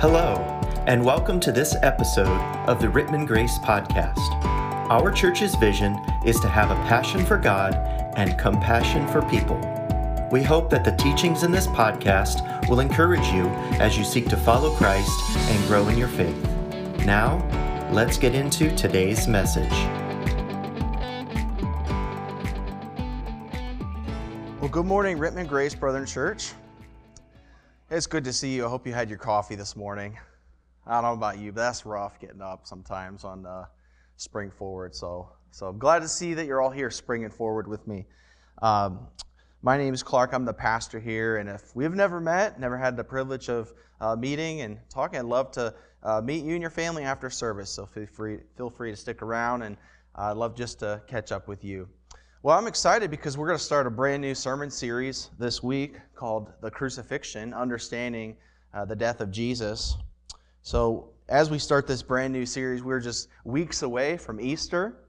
Hello, and welcome to this episode of the Rittman Grace Podcast. Our church's vision is to have a passion for God and compassion for people. We hope that the teachings in this podcast will encourage you as you seek to follow Christ and grow in your faith. Now, let's get into today's message. Well, good morning, Rittman Grace Brethren Church. It's good to see you. I hope you had your coffee this morning. I don't know about you, but that's rough getting up sometimes on uh, spring forward. So, so I'm glad to see that you're all here springing forward with me. Um, my name is Clark. I'm the pastor here, and if we've never met, never had the privilege of uh, meeting and talking, I'd love to uh, meet you and your family after service. So feel free, feel free to stick around, and I'd love just to catch up with you. Well, I'm excited because we're going to start a brand new sermon series this week called The Crucifixion Understanding uh, the Death of Jesus. So, as we start this brand new series, we're just weeks away from Easter.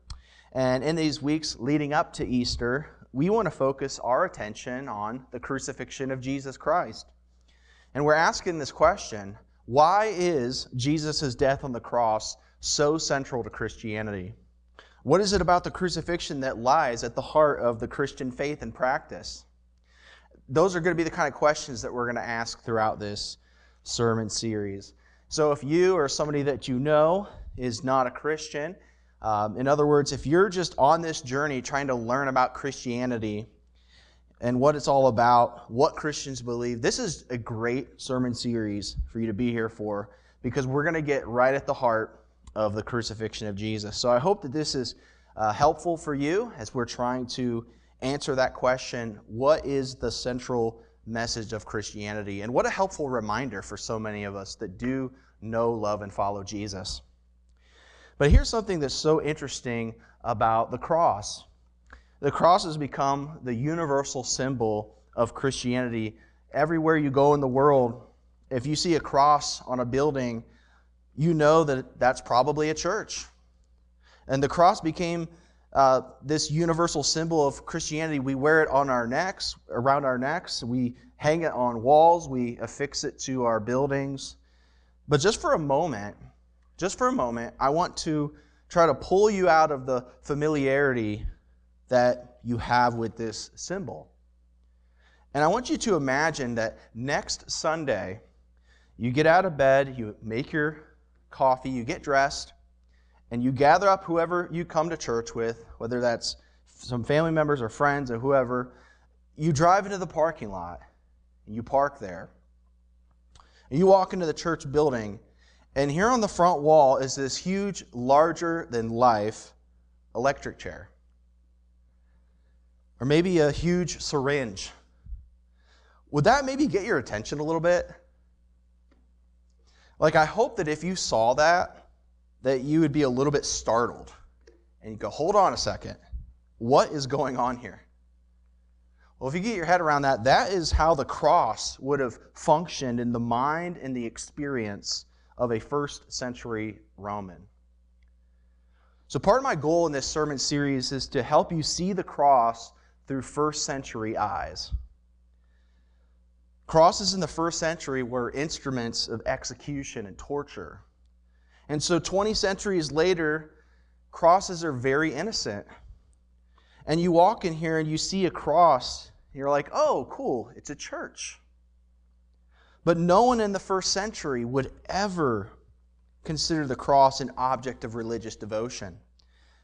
And in these weeks leading up to Easter, we want to focus our attention on the crucifixion of Jesus Christ. And we're asking this question why is Jesus' death on the cross so central to Christianity? What is it about the crucifixion that lies at the heart of the Christian faith and practice? Those are going to be the kind of questions that we're going to ask throughout this sermon series. So, if you or somebody that you know is not a Christian, um, in other words, if you're just on this journey trying to learn about Christianity and what it's all about, what Christians believe, this is a great sermon series for you to be here for because we're going to get right at the heart of the crucifixion of Jesus. So I hope that this is uh, helpful for you as we're trying to answer that question what is the central message of Christianity? And what a helpful reminder for so many of us that do know, love, and follow Jesus. But here's something that's so interesting about the cross the cross has become the universal symbol of Christianity. Everywhere you go in the world, if you see a cross on a building, you know that that's probably a church. And the cross became uh, this universal symbol of Christianity. We wear it on our necks, around our necks. We hang it on walls. We affix it to our buildings. But just for a moment, just for a moment, I want to try to pull you out of the familiarity that you have with this symbol. And I want you to imagine that next Sunday, you get out of bed, you make your coffee, you get dressed, and you gather up whoever you come to church with, whether that's some family members or friends or whoever. You drive into the parking lot, and you park there. And you walk into the church building, and here on the front wall is this huge, larger than life electric chair. Or maybe a huge syringe. Would that maybe get your attention a little bit? Like, I hope that if you saw that, that you would be a little bit startled and you go, hold on a second. What is going on here? Well, if you get your head around that, that is how the cross would have functioned in the mind and the experience of a first century Roman. So, part of my goal in this sermon series is to help you see the cross through first century eyes. Crosses in the first century were instruments of execution and torture. And so 20 centuries later, crosses are very innocent. And you walk in here and you see a cross, you're like, oh, cool, it's a church. But no one in the first century would ever consider the cross an object of religious devotion,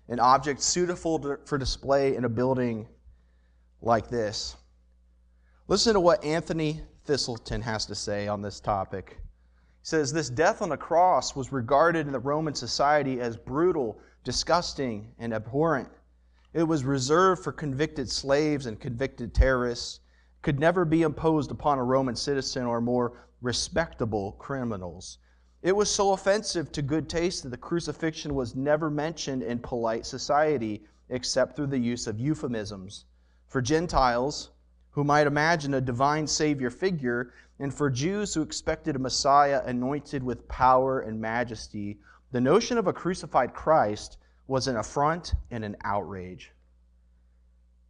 an object suitable for display in a building like this. Listen to what Anthony Thiselton has to say on this topic. He says, This death on the cross was regarded in the Roman society as brutal, disgusting, and abhorrent. It was reserved for convicted slaves and convicted terrorists, could never be imposed upon a Roman citizen or more respectable criminals. It was so offensive to good taste that the crucifixion was never mentioned in polite society except through the use of euphemisms. For Gentiles, who might imagine a divine Savior figure, and for Jews who expected a Messiah anointed with power and majesty, the notion of a crucified Christ was an affront and an outrage.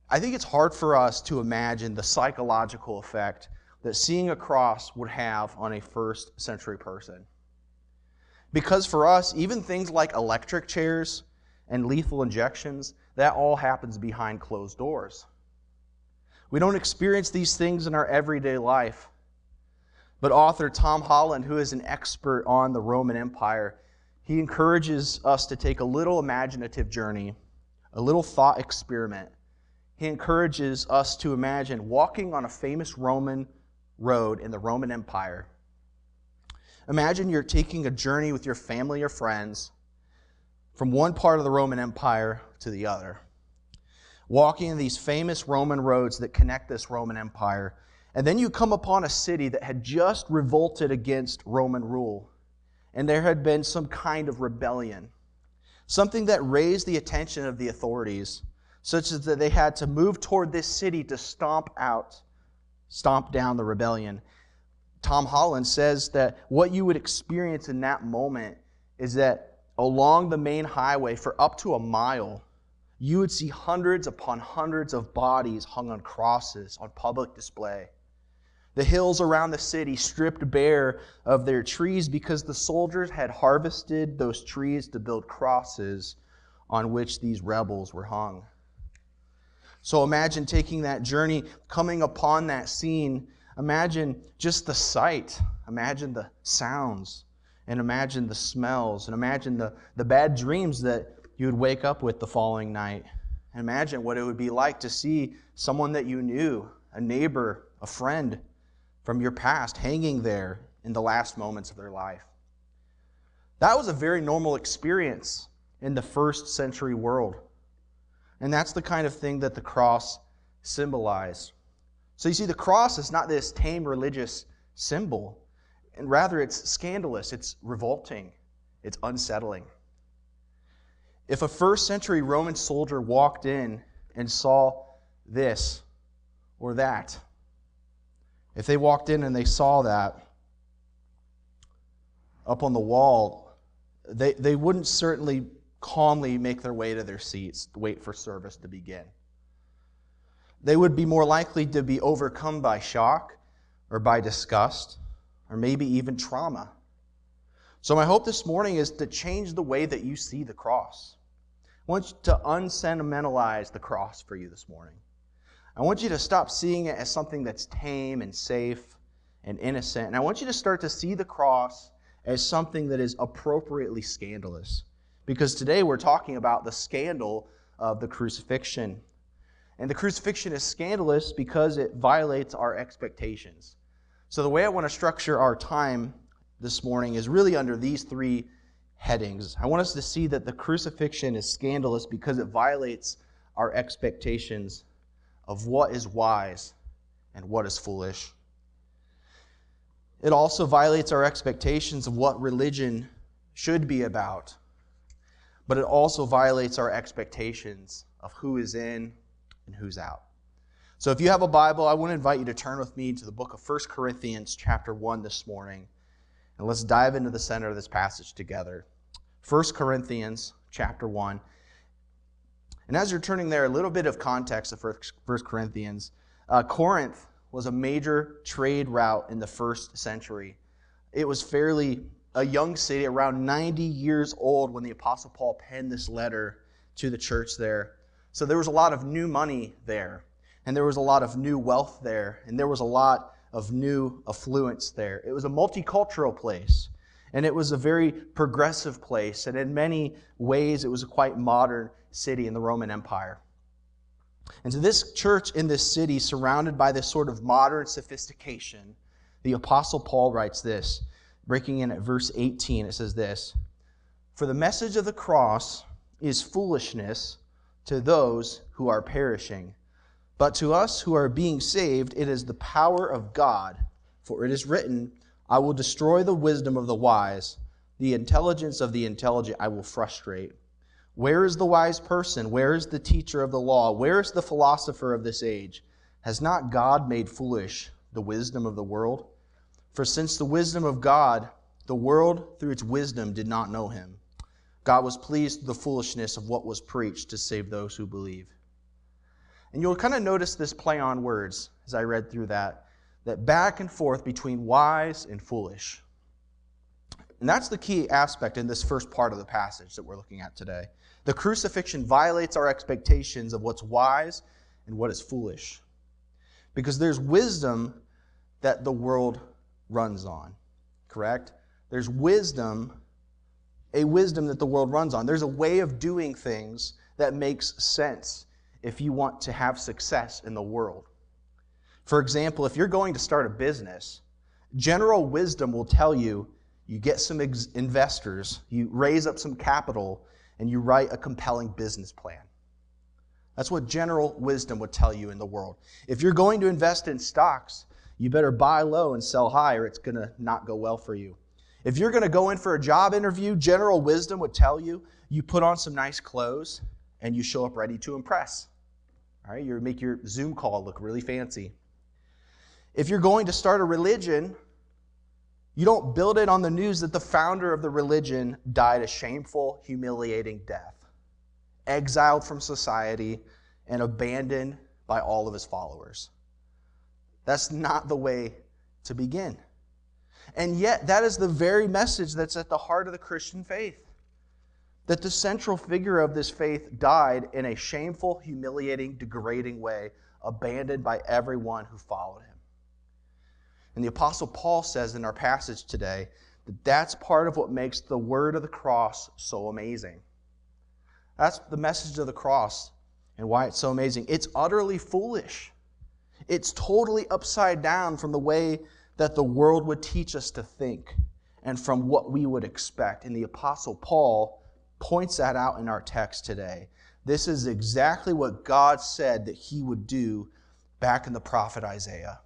I think it's hard for us to imagine the psychological effect that seeing a cross would have on a first century person. Because for us, even things like electric chairs and lethal injections, that all happens behind closed doors. We don't experience these things in our everyday life. But author Tom Holland, who is an expert on the Roman Empire, he encourages us to take a little imaginative journey, a little thought experiment. He encourages us to imagine walking on a famous Roman road in the Roman Empire. Imagine you're taking a journey with your family or friends from one part of the Roman Empire to the other, walking in these famous Roman roads that connect this Roman Empire. And then you come upon a city that had just revolted against Roman rule, and there had been some kind of rebellion, something that raised the attention of the authorities, such as that they had to move toward this city to stomp out, stomp down the rebellion. Tom Holland says that what you would experience in that moment is that along the main highway for up to a mile, you would see hundreds upon hundreds of bodies hung on crosses on public display. The hills around the city stripped bare of their trees because the soldiers had harvested those trees to build crosses on which these rebels were hung. So imagine taking that journey, coming upon that scene. Imagine just the sight. Imagine the sounds. And imagine the smells. And imagine the, the bad dreams that you would wake up with the following night. And imagine what it would be like to see someone that you knew, a neighbor, a friend, from your past hanging there in the last moments of their life. That was a very normal experience in the first century world. And that's the kind of thing that the cross symbolized. So you see, the cross is not this tame religious symbol, and rather it's scandalous, it's revolting, it's unsettling. If a first century Roman soldier walked in and saw this or that, if they walked in and they saw that up on the wall, they, they wouldn't certainly calmly make their way to their seats, wait for service to begin. They would be more likely to be overcome by shock or by disgust or maybe even trauma. So, my hope this morning is to change the way that you see the cross. I want you to unsentimentalize the cross for you this morning. I want you to stop seeing it as something that's tame and safe and innocent. And I want you to start to see the cross as something that is appropriately scandalous. Because today we're talking about the scandal of the crucifixion. And the crucifixion is scandalous because it violates our expectations. So, the way I want to structure our time this morning is really under these three headings. I want us to see that the crucifixion is scandalous because it violates our expectations of what is wise and what is foolish. It also violates our expectations of what religion should be about, but it also violates our expectations of who is in and who's out. So if you have a Bible, I want to invite you to turn with me to the book of 1 Corinthians chapter 1 this morning. And let's dive into the center of this passage together. 1 Corinthians chapter 1. And as you're turning there, a little bit of context of 1 Corinthians. Uh, Corinth was a major trade route in the first century. It was fairly a young city, around 90 years old, when the Apostle Paul penned this letter to the church there. So there was a lot of new money there, and there was a lot of new wealth there, and there was a lot of new affluence there. It was a multicultural place, and it was a very progressive place, and in many ways, it was a quite modern city in the Roman Empire. And to this church in this city, surrounded by this sort of modern sophistication, the Apostle Paul writes this, breaking in at verse 18. It says this For the message of the cross is foolishness to those who are perishing, but to us who are being saved, it is the power of God. For it is written, I will destroy the wisdom of the wise, the intelligence of the intelligent I will frustrate. Where is the wise person? Where is the teacher of the law? Where is the philosopher of this age? Has not God made foolish the wisdom of the world? For since the wisdom of God, the world through its wisdom did not know him, God was pleased with the foolishness of what was preached to save those who believe. And you'll kind of notice this play on words as I read through that. That back and forth between wise and foolish. And that's the key aspect in this first part of the passage that we're looking at today. The crucifixion violates our expectations of what's wise and what is foolish. Because there's wisdom that the world runs on, correct? There's wisdom, a wisdom that the world runs on. There's a way of doing things that makes sense if you want to have success in the world. For example, if you're going to start a business, general wisdom will tell you you get some ex- investors, you raise up some capital, and you write a compelling business plan. That's what general wisdom would tell you in the world. If you're going to invest in stocks, you better buy low and sell high, or it's going to not go well for you. If you're going to go in for a job interview, general wisdom would tell you you put on some nice clothes and you show up ready to impress. All right, you make your Zoom call look really fancy. If you're going to start a religion, you don't build it on the news that the founder of the religion died a shameful, humiliating death, exiled from society, and abandoned by all of his followers. That's not the way to begin. And yet, that is the very message that's at the heart of the Christian faith. That the central figure of this faith died in a shameful, humiliating, degrading way, abandoned by everyone who followed him. And the Apostle Paul says in our passage today that that's part of what makes the word of the cross so amazing. That's the message of the cross and why it's so amazing. It's utterly foolish. It's totally upside down from the way that the world would teach us to think and from what we would expect. And the Apostle Paul points that out in our text today. This is exactly what God said that he would do back in the prophet Isaiah.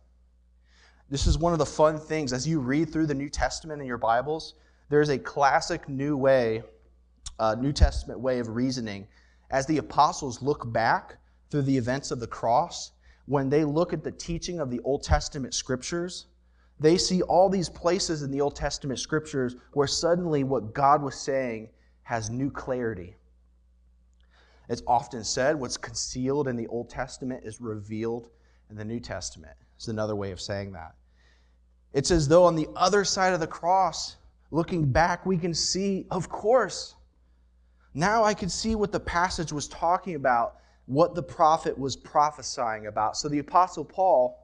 This is one of the fun things as you read through the New Testament in your Bibles. There's a classic new way, uh, New Testament way of reasoning. As the apostles look back through the events of the cross, when they look at the teaching of the Old Testament scriptures, they see all these places in the Old Testament scriptures where suddenly what God was saying has new clarity. It's often said what's concealed in the Old Testament is revealed in the New Testament. It's another way of saying that. It's as though on the other side of the cross, looking back, we can see, of course, now I can see what the passage was talking about, what the prophet was prophesying about. So the Apostle Paul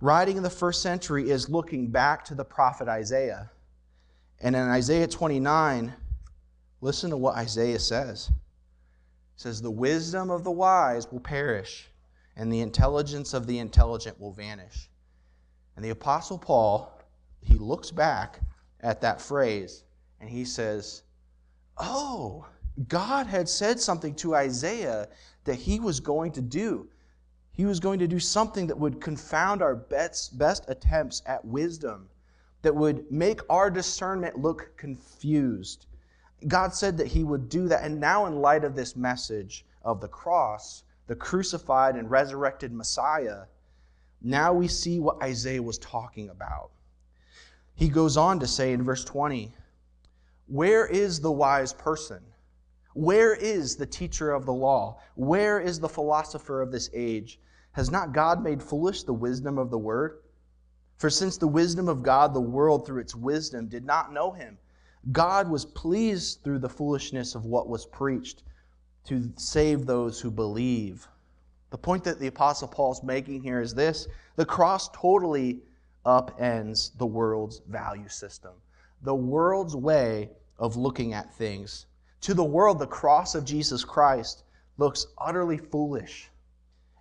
writing in the first century is looking back to the prophet Isaiah. And in Isaiah 29, listen to what Isaiah says. It says, The wisdom of the wise will perish, and the intelligence of the intelligent will vanish. And the Apostle Paul, he looks back at that phrase and he says, Oh, God had said something to Isaiah that he was going to do. He was going to do something that would confound our best, best attempts at wisdom, that would make our discernment look confused. God said that He would do that. And now, in light of this message of the cross, the crucified and resurrected Messiah, now we see what Isaiah was talking about. He goes on to say in verse 20, Where is the wise person? Where is the teacher of the law? Where is the philosopher of this age? Has not God made foolish the wisdom of the word? For since the wisdom of God, the world through its wisdom did not know him, God was pleased through the foolishness of what was preached to save those who believe. The point that the Apostle Paul is making here is this the cross totally upends the world's value system, the world's way of looking at things. To the world, the cross of Jesus Christ looks utterly foolish.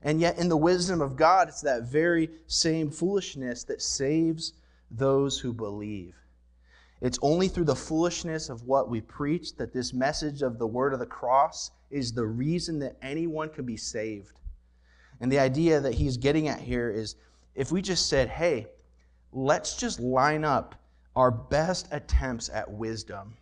And yet, in the wisdom of God, it's that very same foolishness that saves those who believe. It's only through the foolishness of what we preach that this message of the word of the cross is the reason that anyone can be saved. And the idea that he's getting at here is if we just said, hey, let's just line up our best attempts at wisdom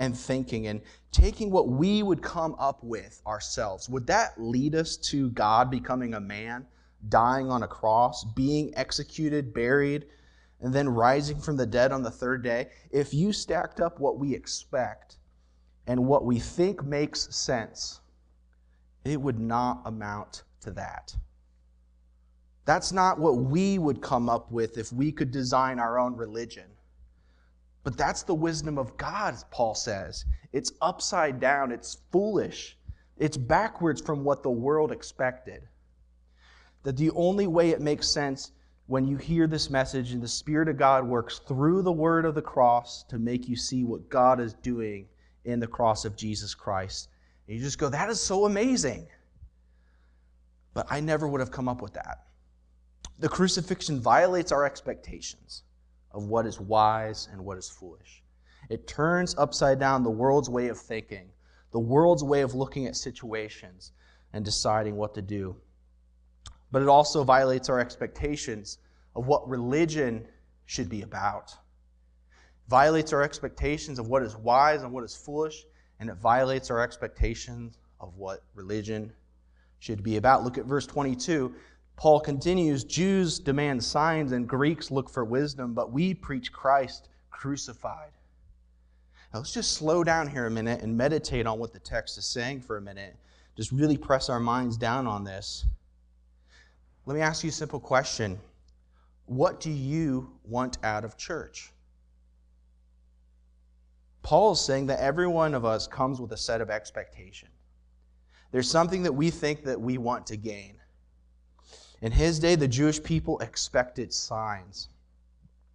and thinking and taking what we would come up with ourselves, would that lead us to God becoming a man, dying on a cross, being executed, buried, and then rising from the dead on the third day? If you stacked up what we expect and what we think makes sense, it would not amount to that. That's not what we would come up with if we could design our own religion. But that's the wisdom of God, Paul says. It's upside down, it's foolish, it's backwards from what the world expected. That the only way it makes sense when you hear this message and the Spirit of God works through the word of the cross to make you see what God is doing in the cross of Jesus Christ. And you just go, that is so amazing. But I never would have come up with that. The crucifixion violates our expectations of what is wise and what is foolish. It turns upside down the world's way of thinking, the world's way of looking at situations and deciding what to do. But it also violates our expectations of what religion should be about. violates our expectations of what is wise and what is foolish, and it violates our expectations of what religion should be about. Look at verse 22. Paul continues Jews demand signs and Greeks look for wisdom, but we preach Christ crucified. Now, let's just slow down here a minute and meditate on what the text is saying for a minute. Just really press our minds down on this. Let me ask you a simple question What do you want out of church? Paul is saying that every one of us comes with a set of expectations. There's something that we think that we want to gain. In his day, the Jewish people expected signs,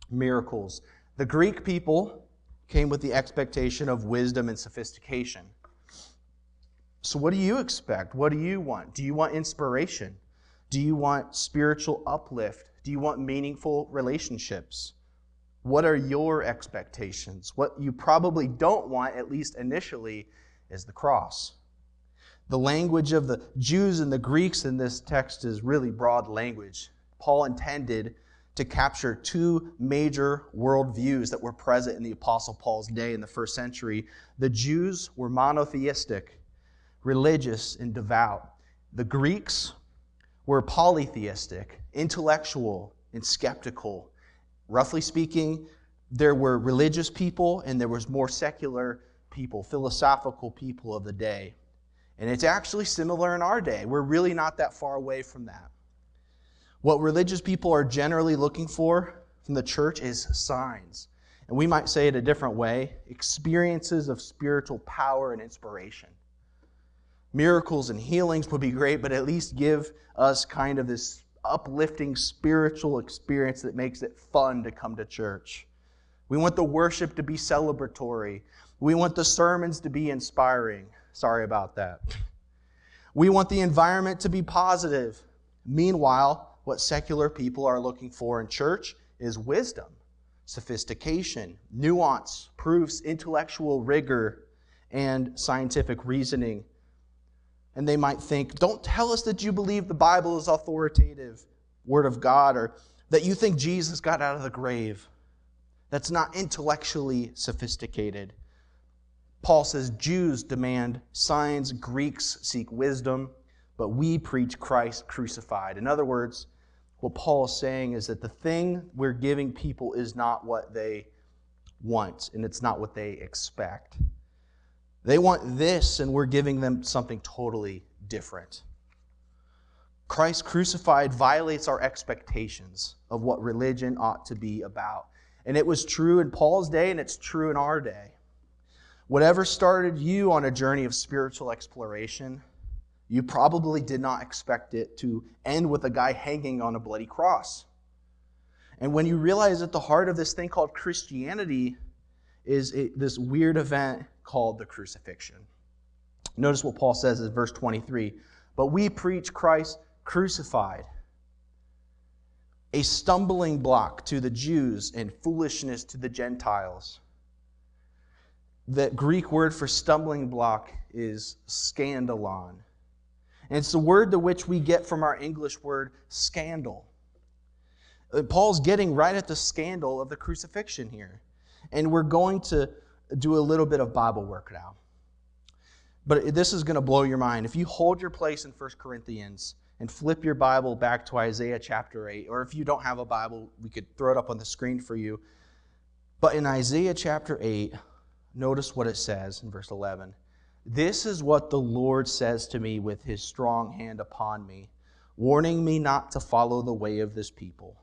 miracles. The Greek people came with the expectation of wisdom and sophistication. So, what do you expect? What do you want? Do you want inspiration? Do you want spiritual uplift? Do you want meaningful relationships? What are your expectations? What you probably don't want, at least initially, is the cross. The language of the Jews and the Greeks in this text is really broad language. Paul intended to capture two major worldviews that were present in the Apostle Paul's day in the first century. The Jews were monotheistic, religious, and devout. The Greeks were polytheistic, intellectual, and skeptical. Roughly speaking, there were religious people and there was more secular people, philosophical people of the day. And it's actually similar in our day. We're really not that far away from that. What religious people are generally looking for from the church is signs. And we might say it a different way experiences of spiritual power and inspiration. Miracles and healings would be great, but at least give us kind of this uplifting spiritual experience that makes it fun to come to church. We want the worship to be celebratory. We want the sermons to be inspiring. Sorry about that. We want the environment to be positive. Meanwhile, what secular people are looking for in church is wisdom, sophistication, nuance, proofs, intellectual rigor, and scientific reasoning. And they might think, don't tell us that you believe the Bible is authoritative, Word of God, or that you think Jesus got out of the grave. That's not intellectually sophisticated. Paul says Jews demand signs, Greeks seek wisdom, but we preach Christ crucified. In other words, what Paul is saying is that the thing we're giving people is not what they want, and it's not what they expect. They want this, and we're giving them something totally different. Christ crucified violates our expectations of what religion ought to be about. And it was true in Paul's day, and it's true in our day. Whatever started you on a journey of spiritual exploration, you probably did not expect it to end with a guy hanging on a bloody cross. And when you realize that the heart of this thing called Christianity is this weird event called the crucifixion. Notice what Paul says in verse 23 But we preach Christ crucified, a stumbling block to the Jews and foolishness to the Gentiles the Greek word for stumbling block is scandalon. And it's the word to which we get from our English word scandal. Uh, Paul's getting right at the scandal of the crucifixion here. And we're going to do a little bit of Bible work now. But this is going to blow your mind. If you hold your place in 1 Corinthians and flip your Bible back to Isaiah chapter 8, or if you don't have a Bible, we could throw it up on the screen for you. But in Isaiah chapter 8, Notice what it says in verse 11. This is what the Lord says to me with his strong hand upon me. warning me not to follow the way of this people.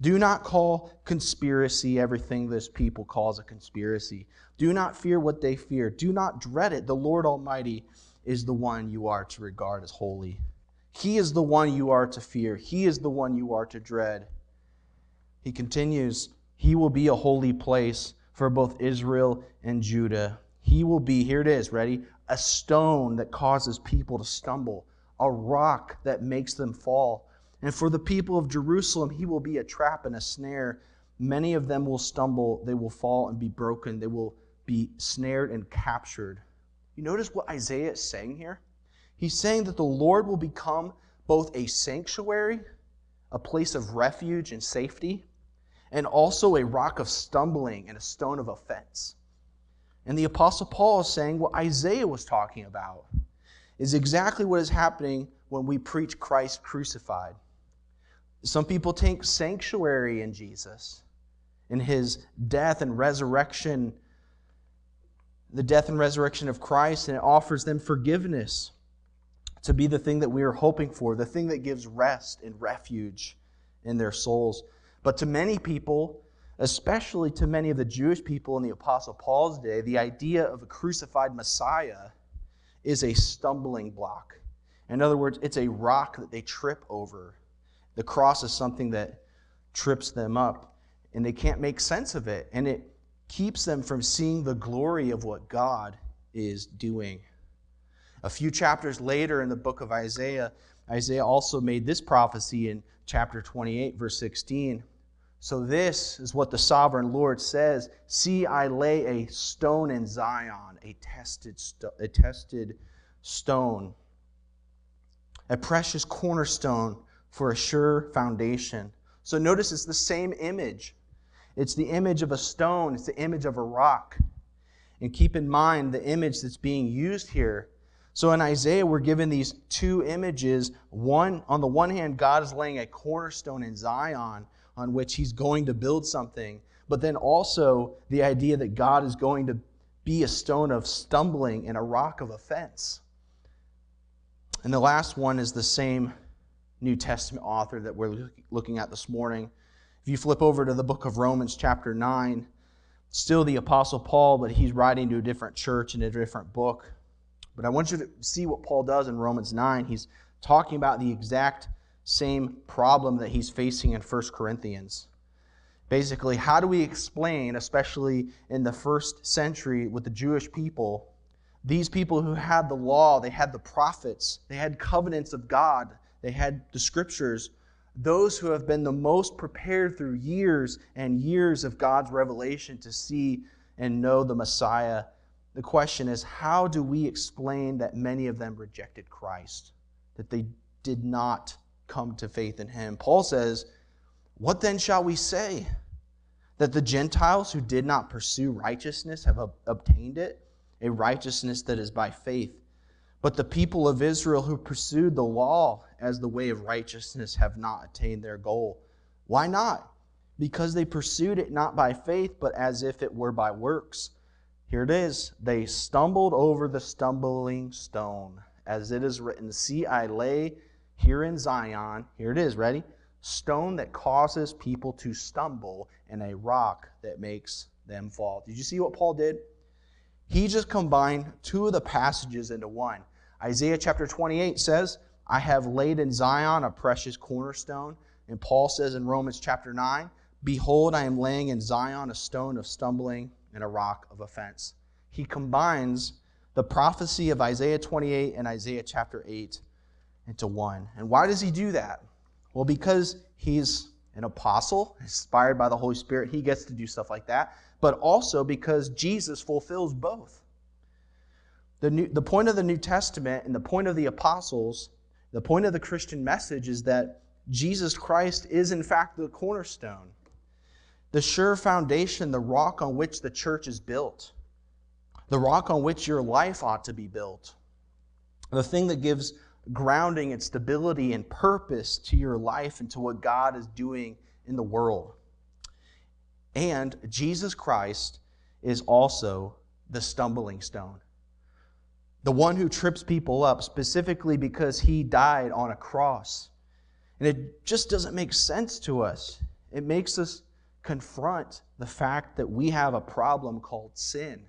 Do not call conspiracy everything this people calls a conspiracy. Do not fear what they fear. Do not dread it. The Lord Almighty is the one you are to regard as holy. He is the one you are to fear. He is the one you are to dread. He continues, He will be a holy place for both Israel and Judah. He will be, here it is, ready? A stone that causes people to stumble, a rock that makes them fall. And for the people of Jerusalem, he will be a trap and a snare. Many of them will stumble, they will fall and be broken, they will be snared and captured. You notice what Isaiah is saying here? He's saying that the Lord will become both a sanctuary, a place of refuge and safety, and also a rock of stumbling and a stone of offense. And the Apostle Paul is saying what Isaiah was talking about is exactly what is happening when we preach Christ crucified. Some people take sanctuary in Jesus, in his death and resurrection, the death and resurrection of Christ, and it offers them forgiveness to be the thing that we are hoping for, the thing that gives rest and refuge in their souls. But to many people, especially to many of the Jewish people in the Apostle Paul's day, the idea of a crucified Messiah is a stumbling block. In other words, it's a rock that they trip over. The cross is something that trips them up, and they can't make sense of it. And it keeps them from seeing the glory of what God is doing. A few chapters later in the book of Isaiah, Isaiah also made this prophecy in chapter 28, verse 16. So, this is what the sovereign Lord says See, I lay a stone in Zion, a tested, a tested stone, a precious cornerstone for a sure foundation. So, notice it's the same image. It's the image of a stone, it's the image of a rock. And keep in mind the image that's being used here so in Isaiah, we're given these two images. One, on the one hand, God is laying a cornerstone in Zion on which he's going to build something. But then also the idea that God is going to be a stone of stumbling and a rock of offense. And the last one is the same New Testament author that we're looking at this morning. If you flip over to the book of Romans, chapter 9, still the Apostle Paul, but he's writing to a different church in a different book. But I want you to see what Paul does in Romans 9. He's talking about the exact same problem that he's facing in 1 Corinthians. Basically, how do we explain, especially in the first century with the Jewish people, these people who had the law, they had the prophets, they had covenants of God, they had the scriptures, those who have been the most prepared through years and years of God's revelation to see and know the Messiah the question is how do we explain that many of them rejected Christ, that they did not come to faith in him? Paul says, What then shall we say? That the Gentiles who did not pursue righteousness have obtained it, a righteousness that is by faith. But the people of Israel who pursued the law as the way of righteousness have not attained their goal. Why not? Because they pursued it not by faith, but as if it were by works. Here it is. They stumbled over the stumbling stone. As it is written, See, I lay here in Zion. Here it is. Ready? Stone that causes people to stumble, and a rock that makes them fall. Did you see what Paul did? He just combined two of the passages into one. Isaiah chapter 28 says, I have laid in Zion a precious cornerstone. And Paul says in Romans chapter 9, Behold, I am laying in Zion a stone of stumbling and a rock of offense. He combines the prophecy of Isaiah 28 and Isaiah chapter 8 into one. And why does he do that? Well, because he's an apostle, inspired by the Holy Spirit, he gets to do stuff like that, but also because Jesus fulfills both. The, new, the point of the New Testament and the point of the apostles, the point of the Christian message is that Jesus Christ is, in fact, the cornerstone the sure foundation, the rock on which the church is built, the rock on which your life ought to be built, the thing that gives grounding and stability and purpose to your life and to what God is doing in the world. And Jesus Christ is also the stumbling stone. the one who trips people up, specifically because he died on a cross. And it just doesn't make sense to us. It makes us confront the fact that we have a problem called sin,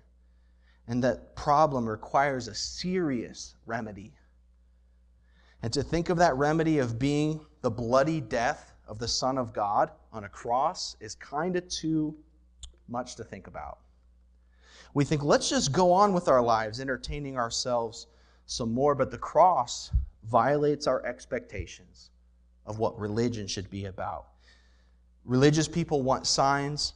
and that problem requires a serious remedy. And to think of that remedy of being the bloody death of the Son of God on a cross is kind of too much to think about we think, let's just go on with our lives, entertaining ourselves some more. But the cross violates our expectations of what religion should be about. Religious people want signs,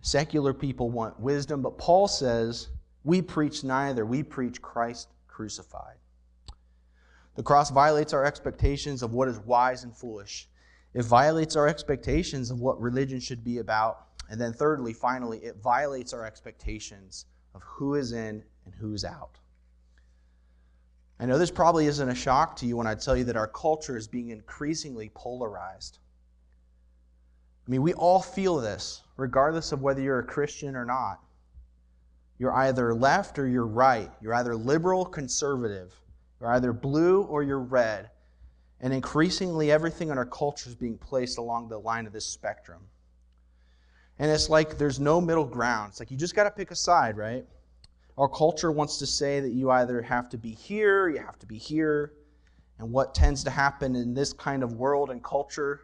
secular people want wisdom, but Paul says we preach neither. We preach Christ crucified. The cross violates our expectations of what is wise and foolish. It violates our expectations of what religion should be about. And then, thirdly, finally, it violates our expectations of who is in and who's out. I know this probably isn't a shock to you when I tell you that our culture is being increasingly polarized. I mean, we all feel this, regardless of whether you're a Christian or not. You're either left or you're right. You're either liberal, conservative. You're either blue or you're red. And increasingly, everything in our culture is being placed along the line of this spectrum. And it's like there's no middle ground. It's like you just got to pick a side, right? Our culture wants to say that you either have to be here, you have to be here. And what tends to happen in this kind of world and culture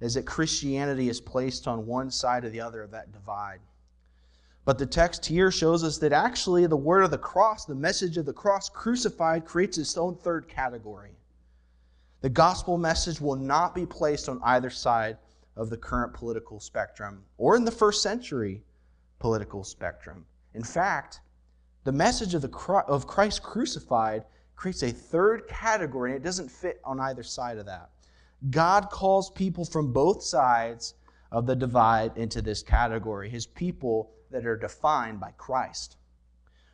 is that Christianity is placed on one side or the other of that divide. But the text here shows us that actually the word of the cross, the message of the cross crucified, creates its own third category. The gospel message will not be placed on either side of the current political spectrum or in the first century political spectrum. In fact, the message of, the, of Christ crucified creates a third category, and it doesn't fit on either side of that. God calls people from both sides of the divide into this category, his people that are defined by Christ.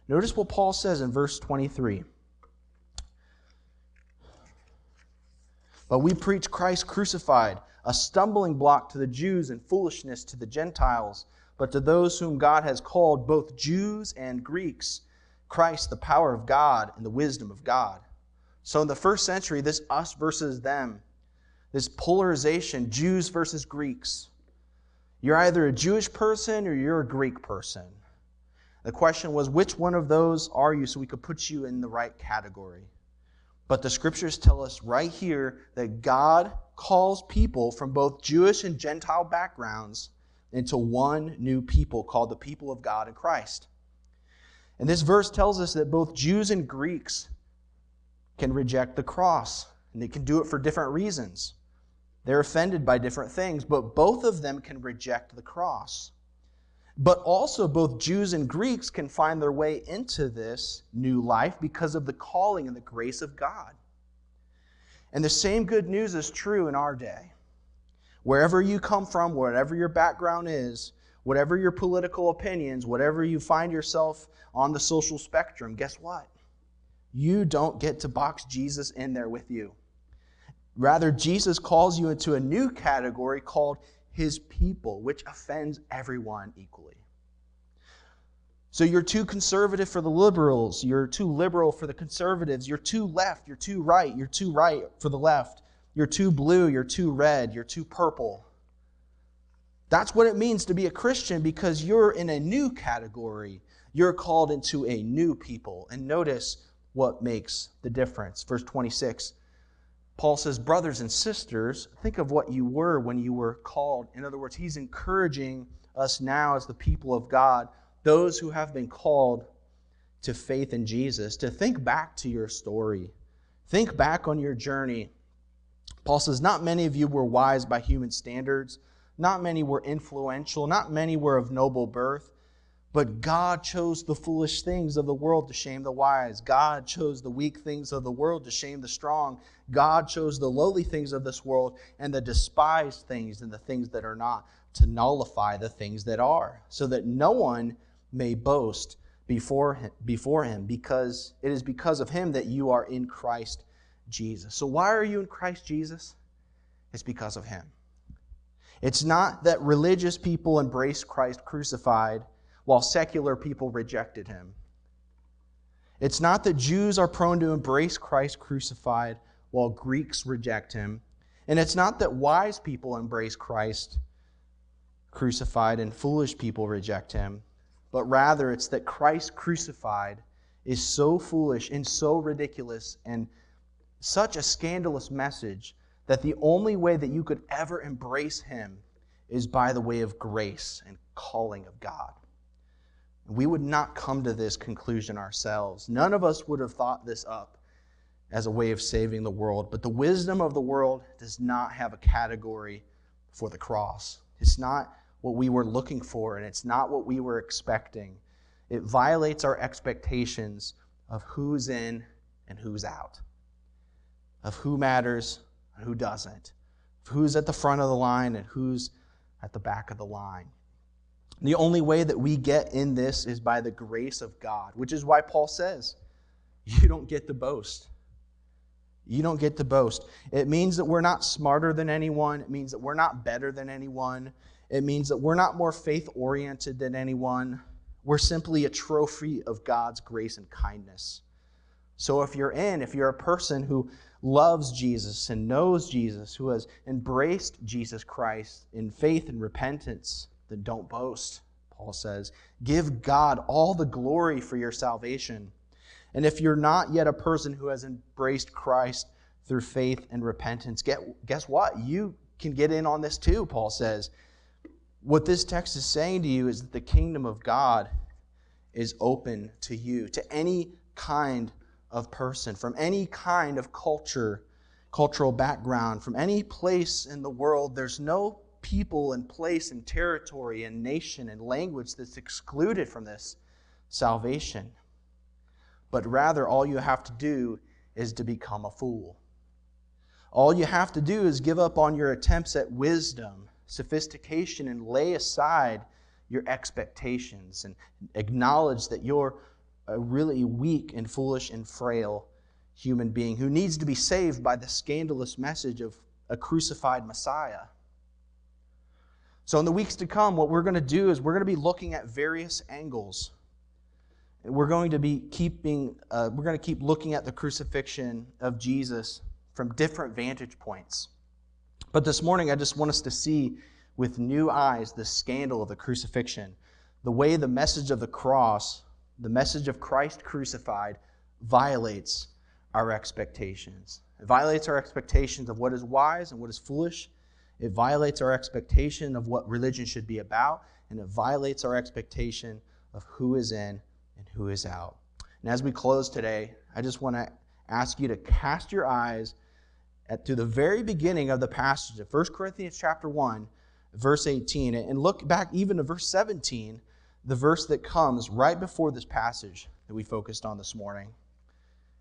Notice what Paul says in verse 23. But we preach Christ crucified a stumbling block to the Jews and foolishness to the Gentiles. But to those whom God has called, both Jews and Greeks, Christ, the power of God and the wisdom of God. So in the first century, this us versus them, this polarization, Jews versus Greeks. You're either a Jewish person or you're a Greek person. The question was, which one of those are you so we could put you in the right category? But the scriptures tell us right here that God calls people from both Jewish and Gentile backgrounds into one new people called the people of God in Christ. And this verse tells us that both Jews and Greeks can reject the cross, and they can do it for different reasons. They're offended by different things, but both of them can reject the cross. But also, both Jews and Greeks can find their way into this new life because of the calling and the grace of God. And the same good news is true in our day. Wherever you come from, whatever your background is, whatever your political opinions, whatever you find yourself on the social spectrum, guess what? You don't get to box Jesus in there with you. Rather, Jesus calls you into a new category called his people, which offends everyone equally. So you're too conservative for the liberals. You're too liberal for the conservatives. You're too left. You're too right. You're too right for the left. You're too blue. You're too red. You're too purple. That's what it means to be a Christian because you're in a new category. You're called into a new people. And notice what makes the difference. Verse 26, Paul says, Brothers and sisters, think of what you were when you were called. In other words, he's encouraging us now as the people of God those who have been called to faith in Jesus, to think back to your story. Think back on your journey. Paul says, Not many of you were wise by human standards, not many were influential, not many were of noble birth. But God chose the foolish things of the world to shame the wise. God chose the weak things of the world to shame the strong. God chose the lowly things of this world and the despised things and the things that are not to nullify the things that are, so that no one may boast before him, before him because it is because of him that you are in Christ Jesus. So why are you in Christ Jesus? It's because of him. It's not that religious people embrace Christ crucified while secular people rejected him. It's not that Jews are prone to embrace Christ crucified while Greeks reject him. And it's not that wise people embrace Christ crucified and foolish people reject him, but rather it's that Christ crucified is so foolish and so ridiculous and such a scandalous message that the only way that you could ever embrace him is by the way of grace and calling of God. We would not come to this conclusion ourselves. None of us would have thought this up as a way of saving the world. But the wisdom of the world does not have a category for the cross. It's not what we were looking for, and it's not what we were expecting. It violates our expectations of who's in and who's out, of who matters and who doesn't, of who's at the front of the line and who's at the back of the line. The only way that we get in this is by the grace of God, which is why Paul says, You don't get to boast. You don't get to boast. It means that we're not smarter than anyone. It means that we're not better than anyone. It means that we're not more faith oriented than anyone. We're simply a trophy of God's grace and kindness. So if you're in, if you're a person who loves Jesus and knows Jesus, who has embraced Jesus Christ in faith and repentance, then don't boast, Paul says. Give God all the glory for your salvation. And if you're not yet a person who has embraced Christ through faith and repentance, get, guess what? You can get in on this too, Paul says. What this text is saying to you is that the kingdom of God is open to you, to any kind of person, from any kind of culture, cultural background, from any place in the world. There's no people and place and territory and nation and language that's excluded from this salvation. But rather, all you have to do is to become a fool. All you have to do is give up on your attempts at wisdom, sophistication, and lay aside your expectations and acknowledge that you're a really weak and foolish and frail human being who needs to be saved by the scandalous message of a crucified Messiah. So, in the weeks to come, what we're going to do is we're going to be looking at various angles. We're going to be keeping, uh, we're going to keep looking at the crucifixion of Jesus from different vantage points. But this morning, I just want us to see with new eyes the scandal of the crucifixion, the way the message of the cross, the message of Christ crucified, violates our expectations. It violates our expectations of what is wise and what is foolish it violates our expectation of what religion should be about, and it violates our expectation of who is in and who is out. And as we close today, I just want to ask you to cast your eyes at to the very beginning of the passage of 1 Corinthians chapter 1, verse 18, and look back even to verse 17, the verse that comes right before this passage that we focused on this morning.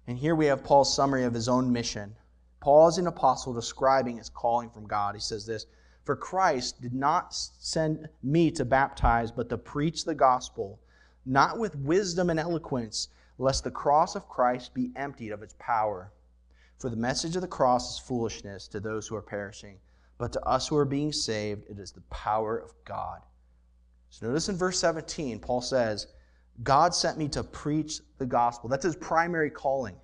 And here we have Paul's summary of his own mission Paul is an apostle describing his calling from God. He says this For Christ did not send me to baptize, but to preach the gospel, not with wisdom and eloquence, lest the cross of Christ be emptied of its power. For the message of the cross is foolishness to those who are perishing, but to us who are being saved, it is the power of God. So notice in verse 17, Paul says, God sent me to preach the gospel. That's his primary calling.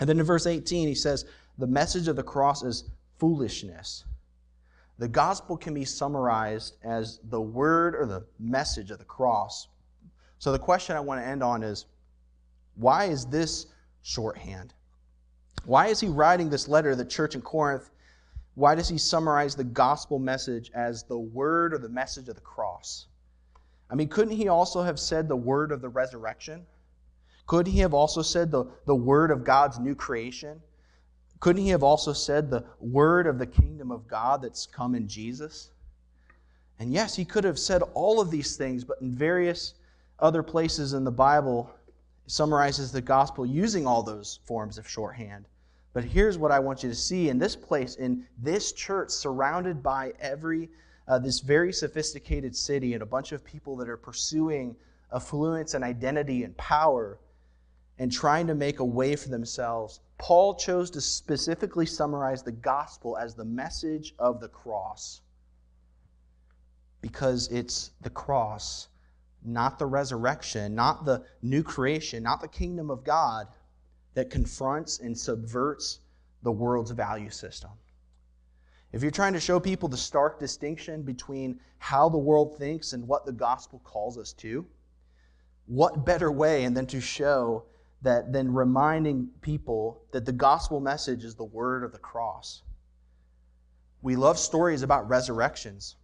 And then in verse 18, he says, the message of the cross is foolishness. The gospel can be summarized as the word or the message of the cross. So the question I want to end on is why is this shorthand? Why is he writing this letter to the church in Corinth? Why does he summarize the gospel message as the word or the message of the cross? I mean, couldn't he also have said the word of the resurrection? Could he have also said the, the word of God's new creation? Couldn't he have also said the word of the kingdom of God that's come in Jesus? And yes, he could have said all of these things, but in various other places in the Bible, summarizes the gospel using all those forms of shorthand. But here's what I want you to see in this place, in this church, surrounded by every uh, this very sophisticated city and a bunch of people that are pursuing affluence and identity and power and trying to make a way for themselves Paul chose to specifically summarize the gospel as the message of the cross because it's the cross not the resurrection, not the new creation, not the kingdom of God that confronts and subverts the world's value system. If you're trying to show people the stark distinction between how the world thinks and what the gospel calls us to, what better way and than to show that then reminding people that the gospel message is the word of the cross. We love stories about resurrections.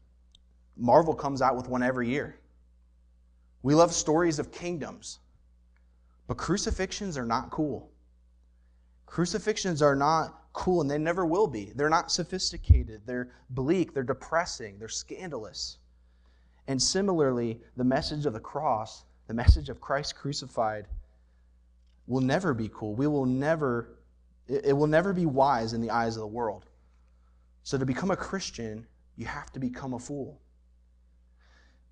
Marvel comes out with one every year. We love stories of kingdoms. But crucifixions are not cool. Crucifixions are not cool and they never will be. They're not sophisticated, they're bleak, they're depressing, they're scandalous. And similarly, the message of the cross, the message of Christ crucified, will never be cool. We will never, it will never be wise in the eyes of the world. So to become a Christian, you have to become a fool.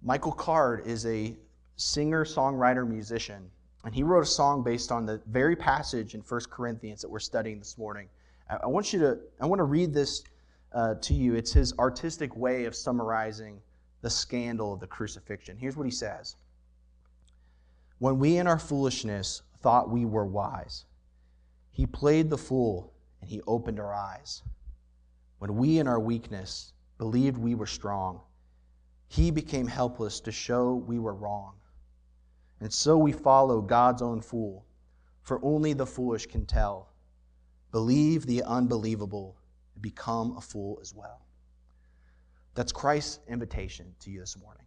Michael Card is a singer, songwriter, musician, and he wrote a song based on the very passage in 1 Corinthians that we're studying this morning. I want you to, I want to read this uh, to you. It's his artistic way of summarizing the scandal of the crucifixion. Here's what he says When we in our foolishness thought we were wise, he played the fool and he opened our eyes. When we in our weakness believed we were strong, he became helpless to show we were wrong. And so we follow God's own fool, for only the foolish can tell Believe the unbelievable, and become a fool as well. That's Christ's invitation to you this morning.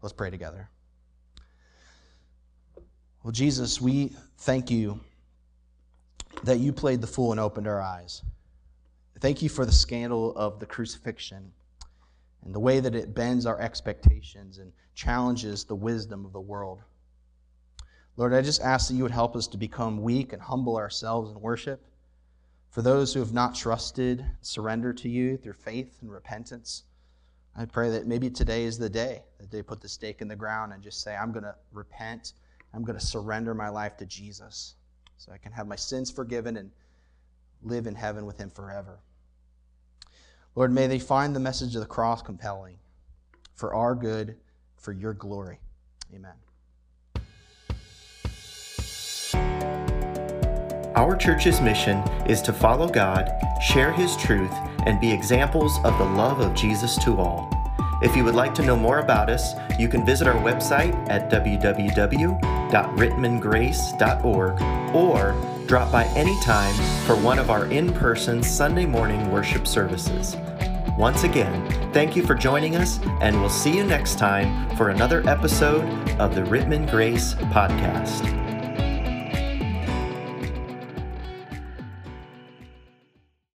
Let's pray together. Well, Jesus, we thank you that you played the fool and opened our eyes. Thank you for the scandal of the crucifixion and the way that it bends our expectations and challenges the wisdom of the world. Lord, I just ask that you would help us to become weak and humble ourselves in worship for those who have not trusted, surrender to you through faith and repentance, I pray that maybe today is the day that they put the stake in the ground and just say, I'm going to repent. I'm going to surrender my life to Jesus so I can have my sins forgiven and live in heaven with Him forever. Lord, may they find the message of the cross compelling for our good, for your glory. Amen. Our church's mission is to follow God, share His truth, and be examples of the love of Jesus to all. If you would like to know more about us, you can visit our website at www.rittmangrace.org or drop by anytime for one of our in person Sunday morning worship services. Once again, thank you for joining us, and we'll see you next time for another episode of the Rittman Grace Podcast.